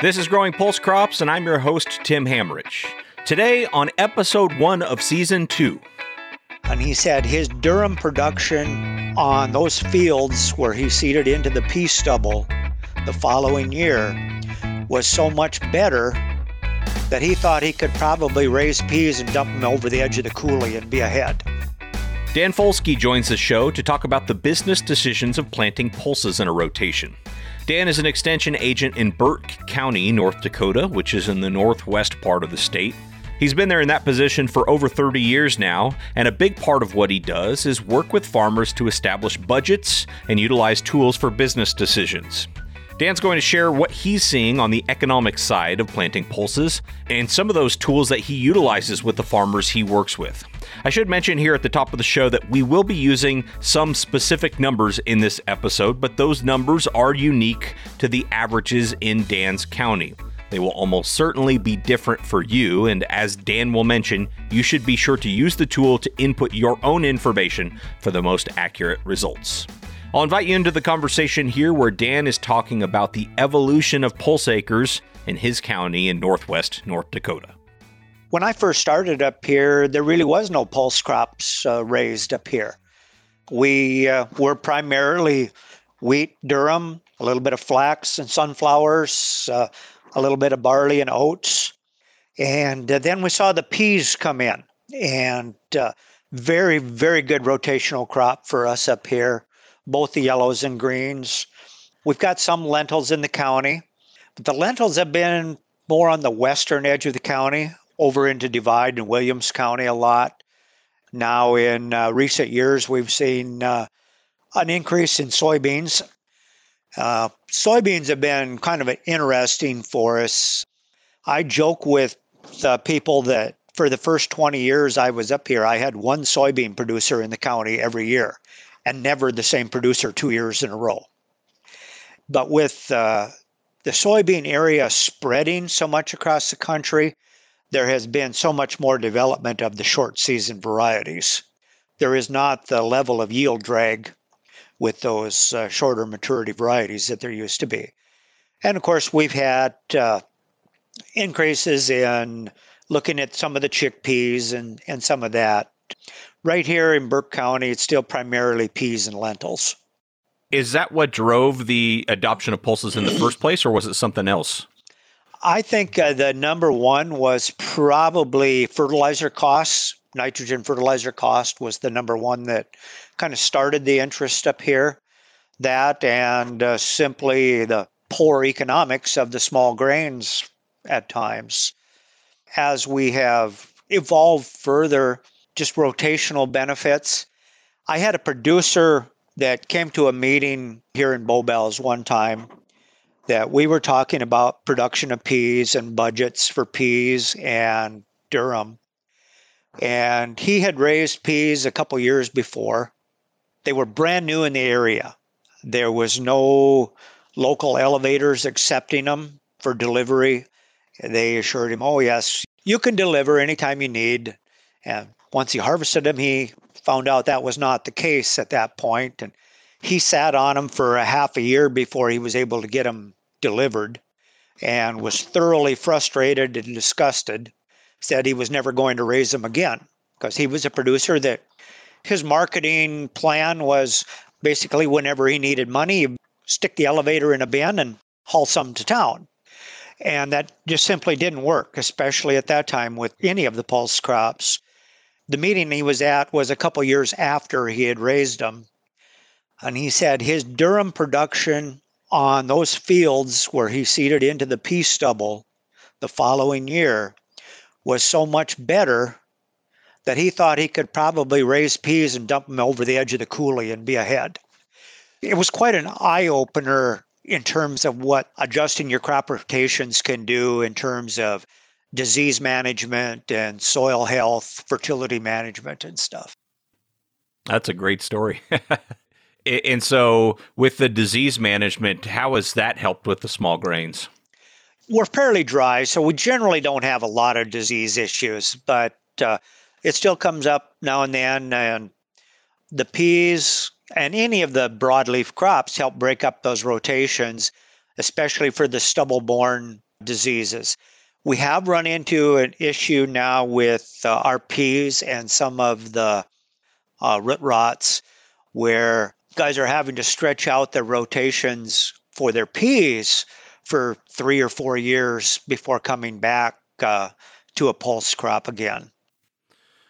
This is Growing Pulse Crops, and I'm your host, Tim Hammerich. Today, on episode one of season two. And he said his durum production on those fields where he seeded into the pea stubble the following year was so much better that he thought he could probably raise peas and dump them over the edge of the coulee and be ahead. Dan Folske joins the show to talk about the business decisions of planting pulses in a rotation. Dan is an extension agent in Burke County, North Dakota, which is in the northwest part of the state. He's been there in that position for over 30 years now, and a big part of what he does is work with farmers to establish budgets and utilize tools for business decisions. Dan's going to share what he's seeing on the economic side of planting pulses and some of those tools that he utilizes with the farmers he works with. I should mention here at the top of the show that we will be using some specific numbers in this episode, but those numbers are unique to the averages in Dan's county. They will almost certainly be different for you, and as Dan will mention, you should be sure to use the tool to input your own information for the most accurate results. I'll invite you into the conversation here where Dan is talking about the evolution of pulse acres in his county in northwest North Dakota. When I first started up here, there really was no pulse crops uh, raised up here. We uh, were primarily wheat, durum, a little bit of flax and sunflowers, uh, a little bit of barley and oats. And uh, then we saw the peas come in, and uh, very, very good rotational crop for us up here both the yellows and greens. We've got some lentils in the county, but the lentils have been more on the western edge of the county, over into Divide and Williams County a lot. Now, in uh, recent years, we've seen uh, an increase in soybeans. Uh, soybeans have been kind of interesting for us. I joke with the people that for the first 20 years I was up here, I had one soybean producer in the county every year and never the same producer two years in a row. But with uh, the soybean area spreading so much across the country, there has been so much more development of the short season varieties. There is not the level of yield drag with those uh, shorter maturity varieties that there used to be. And of course, we've had uh, increases in looking at some of the chickpeas and, and some of that. Right here in Burke County, it's still primarily peas and lentils. Is that what drove the adoption of pulses in the first place, or was it something else? I think uh, the number one was probably fertilizer costs. Nitrogen fertilizer cost was the number one that kind of started the interest up here. That and uh, simply the poor economics of the small grains at times. As we have evolved further, just rotational benefits. I had a producer that came to a meeting here in Bowbells one time that we were talking about production of peas and budgets for peas and durum. And he had raised peas a couple years before. They were brand new in the area. There was no local elevators accepting them for delivery. They assured him, oh, yes, you can deliver anytime you need. And once he harvested them, he found out that was not the case at that point. and he sat on them for a half a year before he was able to get them delivered, and was thoroughly frustrated and disgusted. Said he was never going to raise them again because he was a producer that his marketing plan was basically whenever he needed money, stick the elevator in a bin and haul some to town. And that just simply didn't work, especially at that time with any of the pulse crops the meeting he was at was a couple years after he had raised them. And he said his durum production on those fields where he seeded into the pea stubble the following year was so much better that he thought he could probably raise peas and dump them over the edge of the coulee and be ahead. It was quite an eye opener in terms of what adjusting your crop rotations can do in terms of disease management and soil health, fertility management, and stuff. That's a great story. and so, with the disease management, how has that helped with the small grains? We're fairly dry, so we generally don't have a lot of disease issues, but uh, it still comes up now and then. And the peas and any of the broadleaf crops help break up those rotations, especially for the stubble borne diseases. We have run into an issue now with uh, our peas and some of the uh, root rots where guys are having to stretch out their rotations for their peas for three or four years before coming back uh, to a pulse crop again.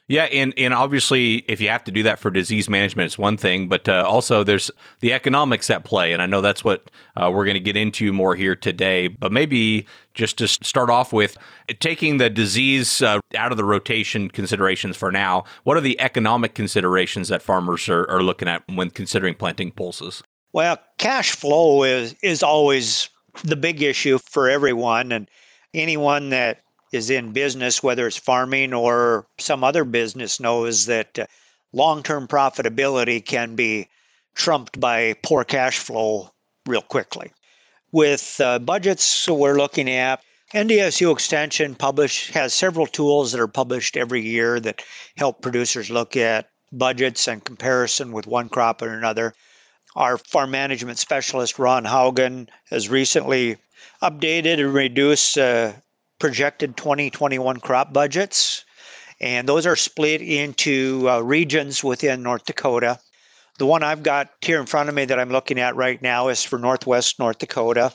Yeah, and and obviously, if you have to do that for disease management, it's one thing, but uh, also there's the economics at play, and I know that's what uh, we're going to get into more here today. But maybe just to start off with, taking the disease uh, out of the rotation considerations for now, what are the economic considerations that farmers are, are looking at when considering planting pulses? Well, cash flow is is always the big issue for everyone, and anyone that is in business, whether it's farming or some other business, knows that uh, long term profitability can be trumped by poor cash flow real quickly. With uh, budgets we're looking at, NDSU Extension publish has several tools that are published every year that help producers look at budgets and comparison with one crop and another. Our farm management specialist Ron Haugen has recently updated and reduced uh, projected 2021 crop budgets, and those are split into uh, regions within North Dakota. The one I've got here in front of me that I'm looking at right now is for Northwest North Dakota.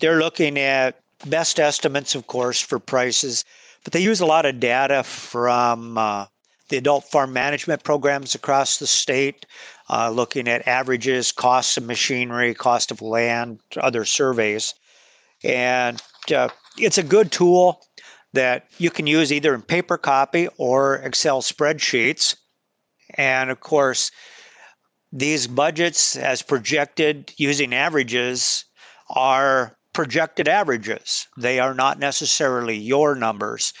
They're looking at best estimates, of course, for prices, but they use a lot of data from uh, the adult farm management programs across the state, uh, looking at averages, costs of machinery, cost of land, other surveys. And uh, it's a good tool that you can use either in paper copy or Excel spreadsheets. And of course, these budgets, as projected using averages, are projected averages. They are not necessarily your numbers.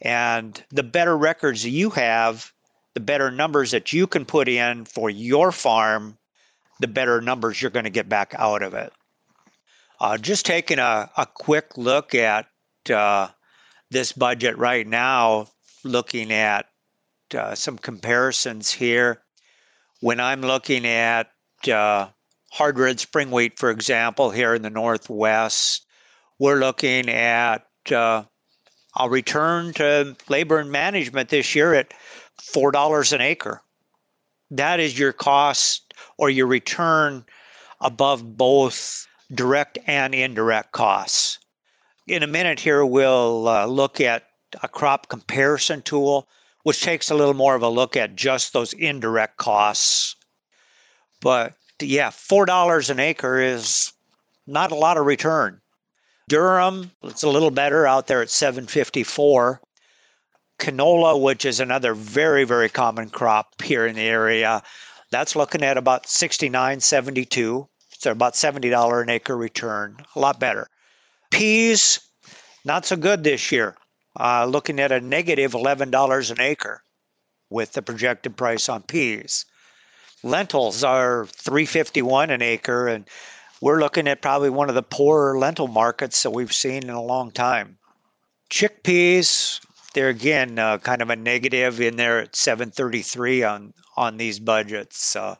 And the better records you have, the better numbers that you can put in for your farm, the better numbers you're going to get back out of it. Uh, just taking a, a quick look at uh, this budget right now, looking at uh, some comparisons here. When I'm looking at uh, hard red spring wheat, for example, here in the Northwest, we're looking at uh, a return to labor and management this year at $4 an acre. That is your cost or your return above both direct and indirect costs. In a minute here, we'll uh, look at a crop comparison tool, which takes a little more of a look at just those indirect costs. But yeah, $4 an acre is not a lot of return. durum, it's a little better out there at 754. Canola, which is another very, very common crop here in the area, that's looking at about 69.72. So about $70 an acre return, a lot better. Peas, not so good this year. Uh, looking at a negative $11 an acre with the projected price on peas. Lentils are 351 an acre, and we're looking at probably one of the poorer lentil markets that we've seen in a long time. Chickpeas, they're again uh, kind of a negative in there at 733 on on these budgets. Uh,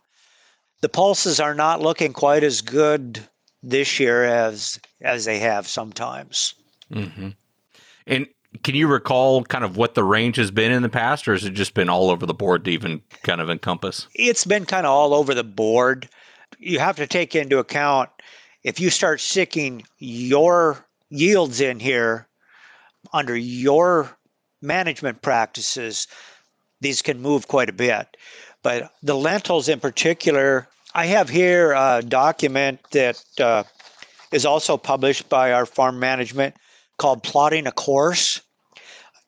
the pulses are not looking quite as good this year as as they have sometimes. Mm-hmm. And can you recall kind of what the range has been in the past, or has it just been all over the board to even kind of encompass? It's been kind of all over the board. You have to take into account if you start sticking your yields in here under your management practices, these can move quite a bit. But the lentils in particular, I have here a document that uh, is also published by our farm management called Plotting a Course.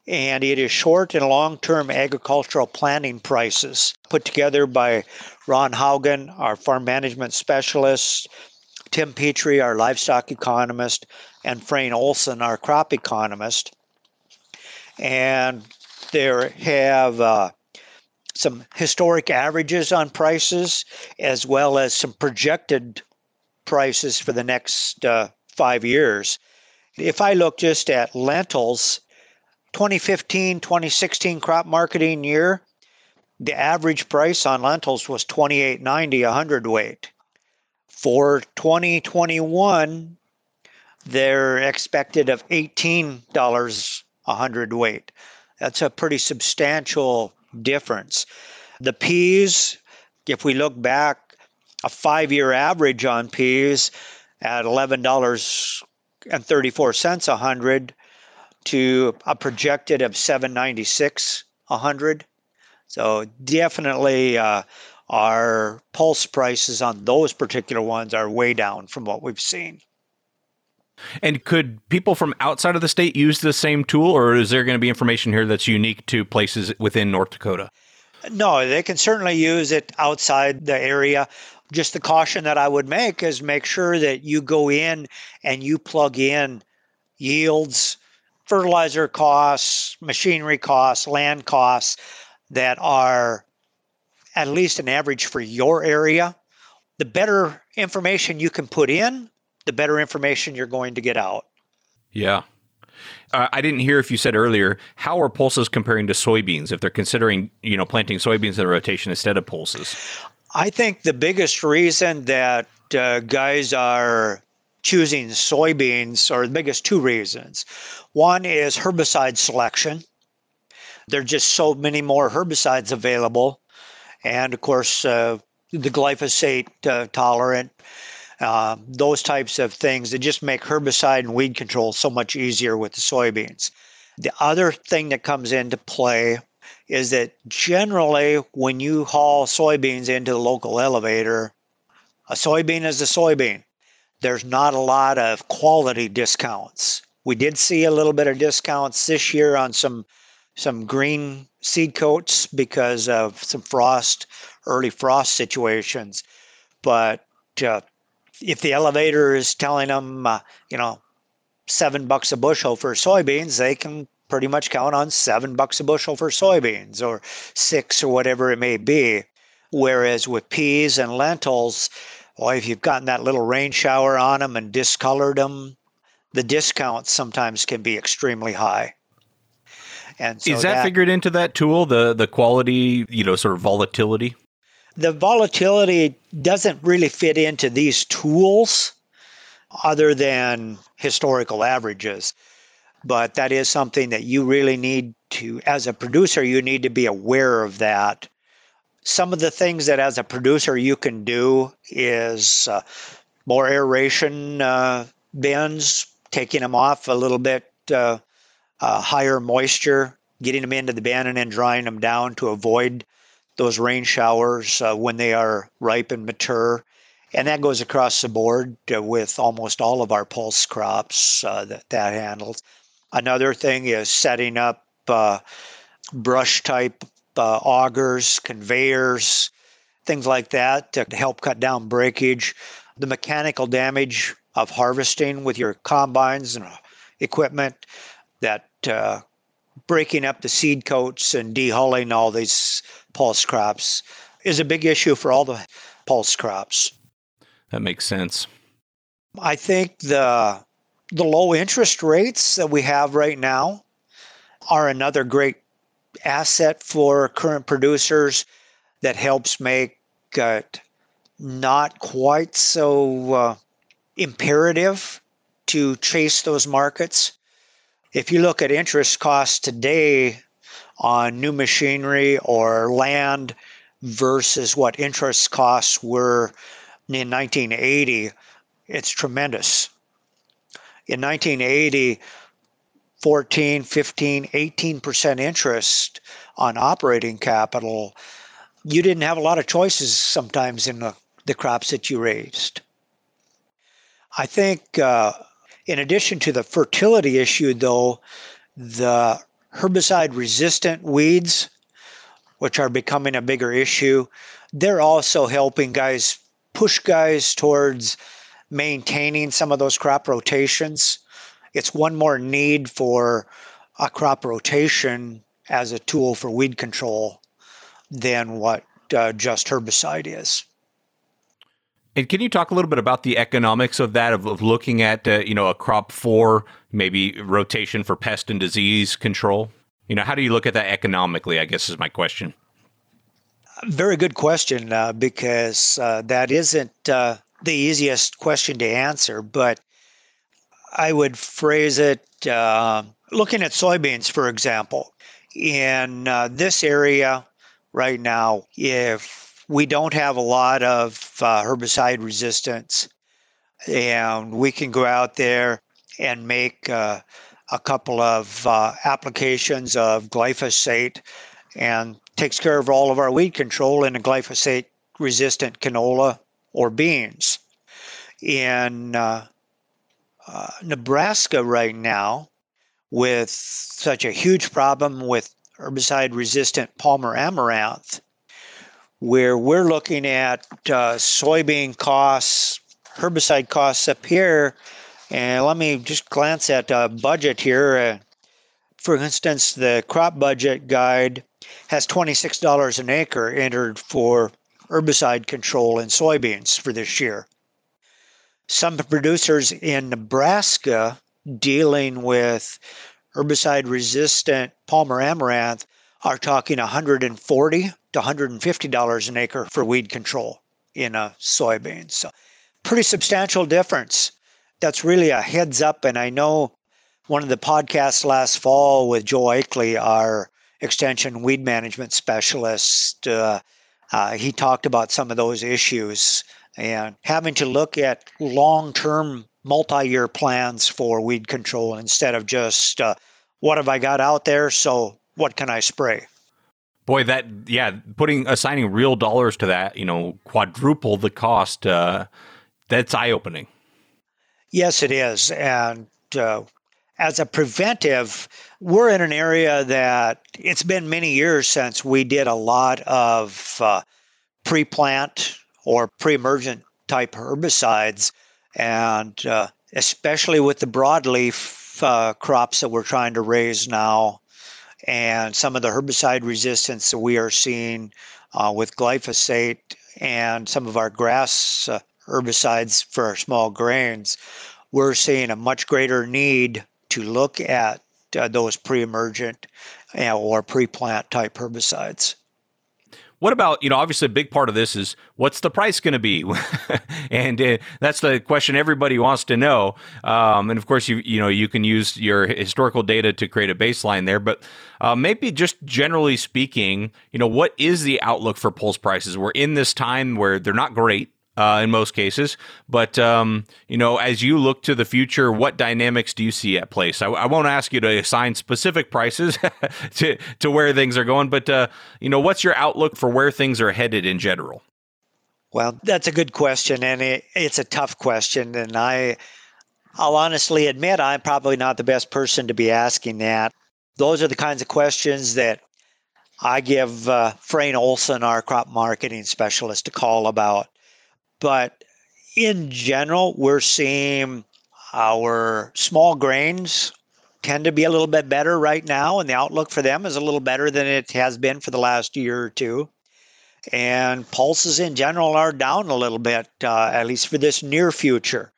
And it is short and long term agricultural planning prices put together by Ron Haugen, our farm management specialist, Tim Petry, our livestock economist, and Frayne Olson, our crop economist. And there have uh, some historic averages on prices as well as some projected prices for the next uh, five years. If I look just at lentils, 2015 2016 crop marketing year, the average price on lentils was 28.90 a hundredweight. For 2021, they're expected of $18 a hundredweight. That's a pretty substantial difference. The peas, if we look back, a five year average on peas at $11.34 a hundred to a projected of 796 a hundred. So definitely uh, our pulse prices on those particular ones are way down from what we've seen. And could people from outside of the state use the same tool, or is there going to be information here that's unique to places within North Dakota? No, they can certainly use it outside the area. Just the caution that I would make is make sure that you go in and you plug in yields, fertilizer costs, machinery costs, land costs that are at least an average for your area. The better information you can put in, the better information you're going to get out. Yeah. Uh, I didn't hear if you said earlier how are pulses comparing to soybeans if they're considering you know planting soybeans in a rotation instead of pulses. I think the biggest reason that uh, guys are choosing soybeans are the biggest two reasons. One is herbicide selection. There are just so many more herbicides available, and of course uh, the glyphosate uh, tolerant uh, those types of things that just make herbicide and weed control so much easier with the soybeans. The other thing that comes into play is that generally when you haul soybeans into the local elevator, a soybean is a soybean. There's not a lot of quality discounts. We did see a little bit of discounts this year on some some green seed coats because of some frost, early frost situations. But uh, if the elevator is telling them, uh, you know, seven bucks a bushel for soybeans, they can pretty much count on seven bucks a bushel for soybeans or six or whatever it may be. Whereas with peas and lentils, well, if you've gotten that little rain shower on them and discolored them, the discounts sometimes can be extremely high. And so is that, that figured into that tool, the the quality, you know, sort of volatility? The volatility doesn't really fit into these tools other than historical averages. But that is something that you really need to, as a producer, you need to be aware of that. Some of the things that, as a producer, you can do is uh, more aeration uh, bins, taking them off a little bit uh, uh higher moisture, getting them into the bin and then drying them down to avoid those rain showers uh, when they are ripe and mature. And that goes across the board uh, with almost all of our pulse crops uh, that that handles. Another thing is setting up uh, brush type uh, augers, conveyors, things like that to help cut down breakage. The mechanical damage of harvesting with your combines and equipment that uh, breaking up the seed coats and dehulling all these pulse crops is a big issue for all the pulse crops. That makes sense. I think the the low interest rates that we have right now are another great asset for current producers that helps make it not quite so uh, imperative to chase those markets. If you look at interest costs today on new machinery or land versus what interest costs were in 1980, it's tremendous. In 1980, 14, 15, 18% interest on operating capital, you didn't have a lot of choices sometimes in the, the crops that you raised. I think, uh, in addition to the fertility issue, though, the herbicide resistant weeds, which are becoming a bigger issue, they're also helping guys push guys towards maintaining some of those crop rotations. It's one more need for a crop rotation as a tool for weed control than what uh, just herbicide is. And can you talk a little bit about the economics of that, of, of looking at uh, you know a crop for maybe rotation for pest and disease control? You know, how do you look at that economically? I guess is my question. Very good question, uh, because uh, that isn't uh, the easiest question to answer. But I would phrase it uh, looking at soybeans, for example. In uh, this area right now, if we don't have a lot of uh, herbicide resistance, and we can go out there and make uh, a couple of uh, applications of glyphosate and takes care of all of our weed control in a glyphosate resistant canola or beans. In uh, uh, Nebraska right now, with such a huge problem with herbicide resistant Palmer amaranth, where we're looking at uh, soybean costs, herbicide costs up here. And let me just glance at a budget here. Uh, for instance, the crop budget guide has $26 an acre entered for herbicide control in soybeans for this year. Some producers in Nebraska dealing with herbicide resistant Palmer amaranth are talking 140 to 150 dollars an acre for weed control in a soybean. So pretty substantial difference. That's really a heads up and I know one of the podcasts last fall with Joe Ikley, our extension weed management specialist, uh, uh, he talked about some of those issues and having to look at long term, multi year plans for weed control instead of just uh, what have I got out there, so what can I spray? Boy, that yeah, putting assigning real dollars to that, you know, quadruple the cost. Uh, that's eye opening. Yes, it is, and uh, as a preventive, we're in an area that it's been many years since we did a lot of uh, pre-plant or pre-emergent type herbicides, and uh, especially with the broadleaf uh, crops that we're trying to raise now, and some of the herbicide resistance that we are seeing uh, with glyphosate and some of our grass uh, herbicides for our small grains, we're seeing a much greater need to look at uh, those pre-emergent uh, or pre-plant type herbicides. What about, you know, obviously a big part of this is what's the price going to be? and uh, that's the question everybody wants to know. Um, and of course, you, you know, you can use your historical data to create a baseline there, but uh, maybe just generally speaking, you know, what is the outlook for pulse prices? We're in this time where they're not great uh, in most cases. But um, you know, as you look to the future, what dynamics do you see at place? I, I won't ask you to assign specific prices to to where things are going, but uh, you know, what's your outlook for where things are headed in general? Well, that's a good question, and it, it's a tough question, and I. I'll honestly admit I'm probably not the best person to be asking that. Those are the kinds of questions that I give uh, Frayne Olson, our crop marketing specialist, a call about. But in general, we're seeing our small grains tend to be a little bit better right now, and the outlook for them is a little better than it has been for the last year or two. And pulses in general are down a little bit, uh, at least for this near future.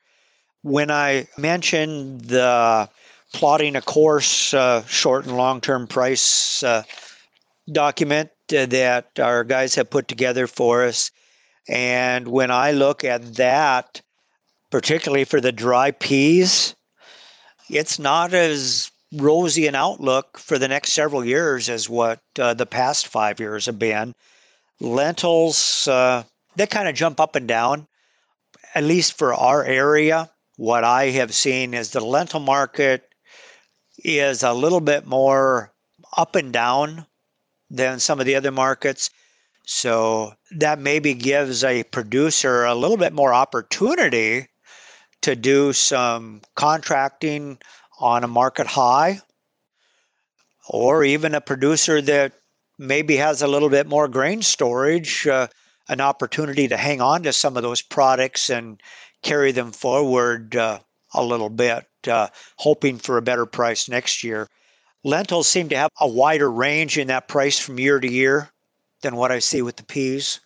When I mentioned the plotting a course uh, short and long term price uh, document uh, that our guys have put together for us, and when I look at that, particularly for the dry peas, it's not as rosy an outlook for the next several years as what uh, the past five years have been. Lentils, uh, they kind of jump up and down. At least for our area, what I have seen is the lentil market is a little bit more up and down than some of the other markets. So that maybe gives a producer a little bit more opportunity to do some contracting on a market high, or even a producer that maybe has a little bit more grain storage, uh, an opportunity to hang on to some of those products and carry them forward uh, a little bit, uh, hoping for a better price next year. Lentils seem to have a wider range in that price from year to year than what I see with the peas.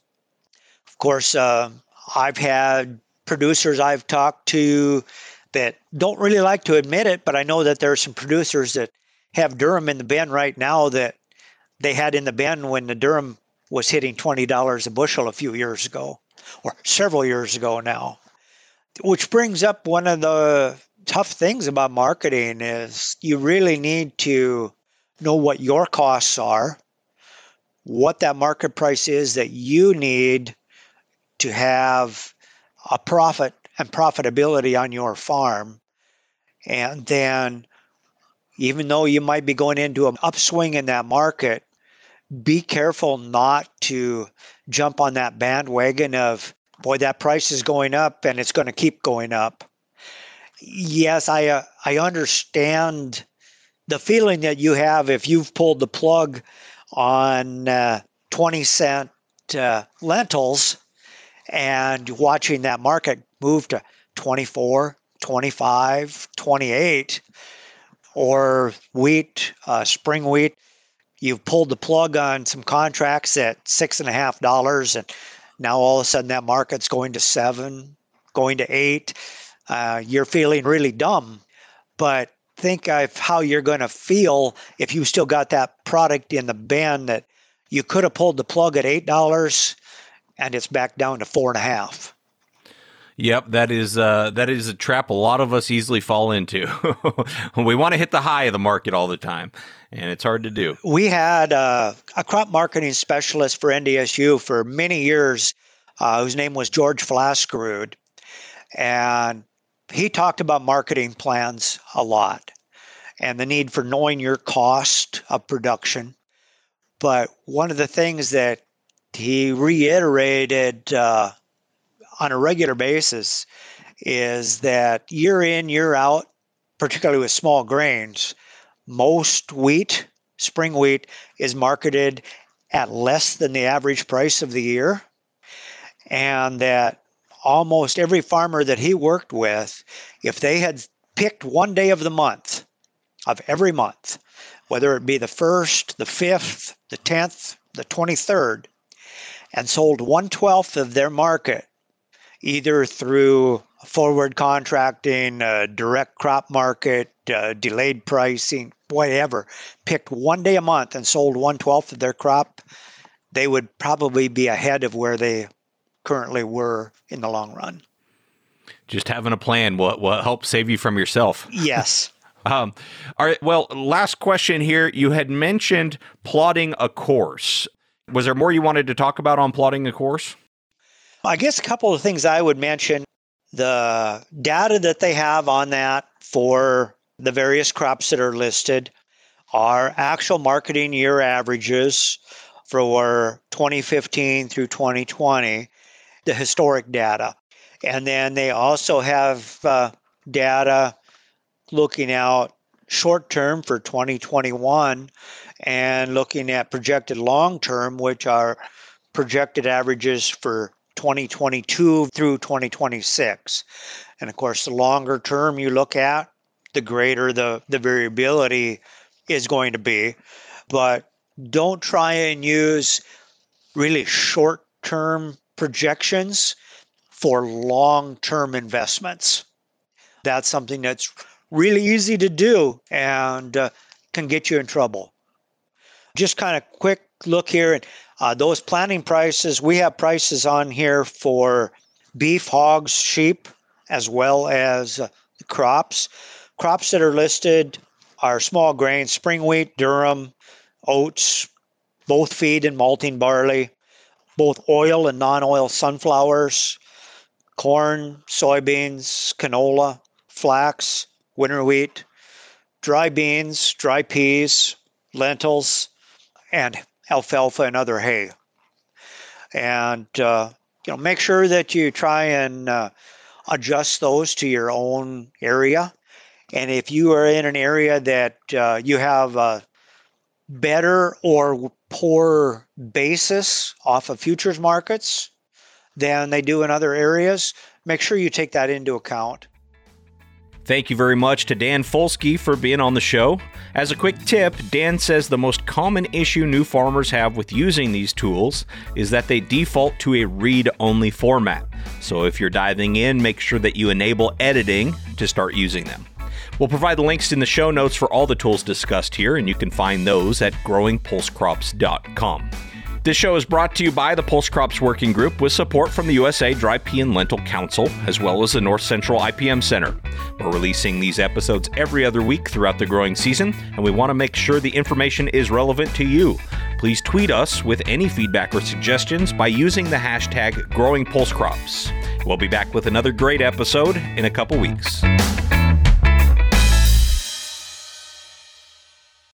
Of course, uh, I've had producers I've talked to that don't really like to admit it, but I know that there are some producers that have durum in the bin right now that they had in the bin when the durum was hitting $20 a bushel a few years ago or several years ago now. Which brings up one of the tough things about marketing is you really need to know what your costs are, what that market price is that you need to have a profit and profitability on your farm. And then, even though you might be going into an upswing in that market, be careful not to jump on that bandwagon of, boy, that price is going up and it's going to keep going up. Yes, I, uh, I understand the feeling that you have if you've pulled the plug on uh, 20 cent uh, lentils and watching that market move to 24, 25, 28, or wheat, uh, spring wheat. You've pulled the plug on some contracts at six and a half dollars, and now all of a sudden that market's going to seven, going to eight. Uh, you're feeling really dumb, but think of how you're going to feel if you still got that product in the bin that you could have pulled the plug at eight dollars and it's back down to four and a half. Yep, that is uh, that is a trap a lot of us easily fall into. we want to hit the high of the market all the time, and it's hard to do. We had uh, a crop marketing specialist for NDSU for many years, uh, whose name was George Flaskerud, and he talked about marketing plans a lot and the need for knowing your cost of production. But one of the things that he reiterated uh, on a regular basis is that year in, year out, particularly with small grains, most wheat, spring wheat, is marketed at less than the average price of the year. And that almost every farmer that he worked with, if they had picked one day of the month, of every month, whether it be the first, the fifth, the 10th, the 23rd, and sold one twelfth of their market either through forward contracting, uh, direct crop market, uh, delayed pricing, whatever, picked one day a month and sold one twelfth of their crop, they would probably be ahead of where they currently were in the long run. Just having a plan will, will help save you from yourself. Yes. Um, all right. Well, last question here. You had mentioned plotting a course. Was there more you wanted to talk about on plotting a course? I guess a couple of things I would mention the data that they have on that for the various crops that are listed are actual marketing year averages for 2015 through 2020, the historic data. And then they also have uh, data looking out short term for 2021 and looking at projected long term, which are projected averages for 2022 through 2026. And of course, the longer term you look at, the greater the, the variability is going to be. But don't try and use really short term projections for long term investments. That's something that's really easy to do and uh, can get you in trouble. Just kind of quick look here at uh, those planting prices. We have prices on here for beef, hogs, sheep, as well as uh, crops. Crops that are listed are small grains, spring wheat, durum, oats, both feed and malting barley, both oil and non oil sunflowers, corn, soybeans, canola, flax, winter wheat, dry beans, dry peas, lentils, and alfalfa and other hay. And uh, you know, make sure that you try and uh, adjust those to your own area. And if you are in an area that uh, you have a better or poor basis off of futures markets than they do in other areas, make sure you take that into account. Thank you very much to Dan Folske for being on the show. As a quick tip, Dan says the most common issue new farmers have with using these tools is that they default to a read only format. So if you're diving in, make sure that you enable editing to start using them. We'll provide the links in the show notes for all the tools discussed here, and you can find those at growingpulsecrops.com. This show is brought to you by the Pulse Crops Working Group with support from the USA Dry Pea and Lentil Council, as well as the North Central IPM Center. We're releasing these episodes every other week throughout the growing season, and we want to make sure the information is relevant to you. Please tweet us with any feedback or suggestions by using the hashtag growing pulse crops. We'll be back with another great episode in a couple weeks.